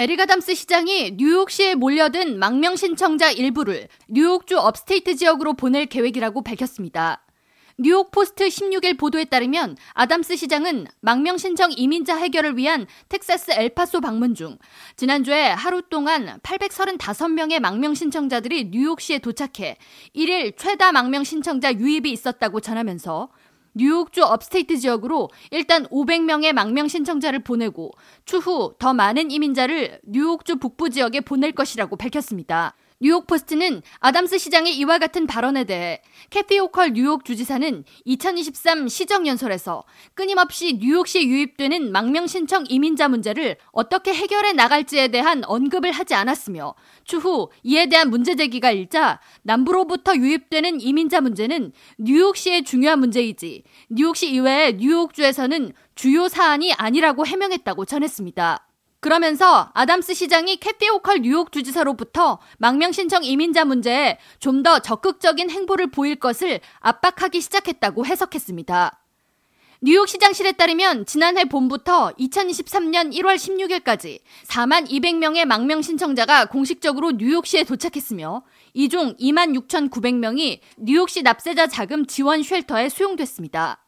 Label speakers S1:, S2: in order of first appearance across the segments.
S1: 에릭 아담스 시장이 뉴욕시에 몰려든 망명 신청자 일부를 뉴욕주 Upstate 지역으로 보낼 계획이라고 밝혔습니다. 뉴욕 포스트 16일 보도에 따르면 아담스 시장은 망명 신청 이민자 해결을 위한 텍사스 엘파소 방문 중 지난주에 하루 동안 835명의 망명 신청자들이 뉴욕시에 도착해 1일 최다 망명 신청자 유입이 있었다고 전하면서 뉴욕주 Upstate 지역으로 일단 500명의 망명 신청자를 보내고 추후 더 많은 이민자를 뉴욕주 북부 지역에 보낼 것이라고 밝혔습니다. 뉴욕 포스트는 아담스 시장의 이와 같은 발언에 대해 캐티 호컬 뉴욕 주지사는 2023 시정연설에서 끊임없이 뉴욕시에 유입되는 망명 신청 이민자 문제를 어떻게 해결해 나갈지에 대한 언급을 하지 않았으며 추후 이에 대한 문제 제기가 일자 남부로부터 유입되는 이민자 문제는 뉴욕시의 중요한 문제이지 뉴욕시 이외의 뉴욕주에서는 주요 사안이 아니라고 해명했다고 전했습니다. 그러면서 아담스 시장이 캐티 오컬 뉴욕 주지사로부터 망명 신청 이민자 문제에 좀 더 적극적인 행보를 보일 것을 압박하기 시작했다고 해석했습니다. 뉴욕 시장실에 따르면 지난해 봄부터 2023년 1월 16일까지 4만 200명의 망명 신청자가 공식적으로 뉴욕시에 도착했으며 이 중 2만 6,900명이 뉴욕시 납세자 자금 지원 쉘터에 수용됐습니다.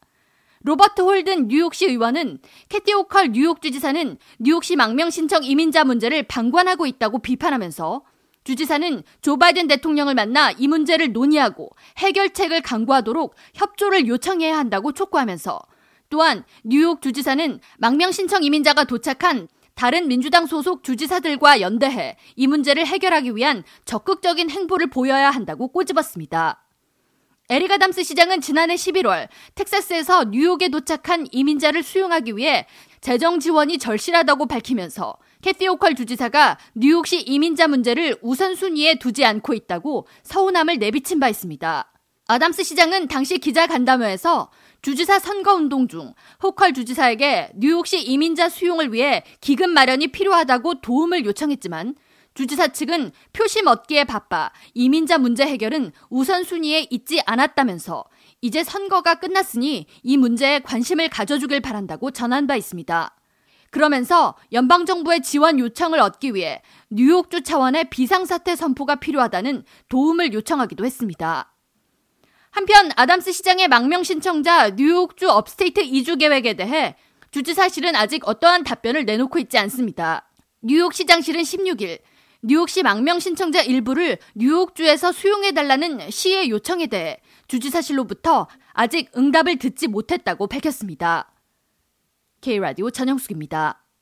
S1: 로버트 홀든 뉴욕시 의원은 캐티 호컬 뉴욕 주지사는 뉴욕시 망명 신청 이민자 문제를 방관하고 있다고 비판하면서 주지사는 조 바이든 대통령을 만나 이 문제를 논의하고 해결책을 강구하도록 협조를 요청해야 한다고 촉구하면서 또한 뉴욕 주지사는 망명 신청 이민자가 도착한 다른 민주당 소속 주지사들과 연대해 이 문제를 해결하기 위한 적극적인 행보를 보여야 한다고 꼬집었습니다. 에릭 아담스 시장은 지난해 11월 텍사스에서 뉴욕에 도착한 이민자를 수용하기 위해 재정 지원이 절실하다고 밝히면서 캐티 호컬 주지사가 뉴욕시 이민자 문제를 우선순위에 두지 않고 있다고 서운함을 내비친 바 있습니다. 아담스 시장은 당시 기자 간담회에서 주지사 선거 운동 중 호컬 주지사에게 뉴욕시 이민자 수용을 위해 기금 마련이 필요하다고 도움을 요청했지만 주지사 측은 표심 얻기에 바빠 이민자 문제 해결은 우선순위에 있지 않았다면서 이제 선거가 끝났으니 이 문제에 관심을 가져주길 바란다고 전한 바 있습니다. 그러면서 연방정부의 지원 요청을 얻기 위해 뉴욕주 차원의 비상사태 선포가 필요하다는 도움을 요청하기도 했습니다. 한편 아담스 시장의 망명 신청자 뉴욕주 upstate 이주 계획에 대해 주지사실은 아직 어떠한 답변을 내놓고 있지 않습니다. 뉴욕 시장실은 16일 뉴욕시 망명 신청자 일부를 뉴욕주에서 수용해달라는 시의 요청에 대해 주지사실로부터 아직 응답을 듣지 못했다고 밝혔습니다. K라디오 전영숙입니다.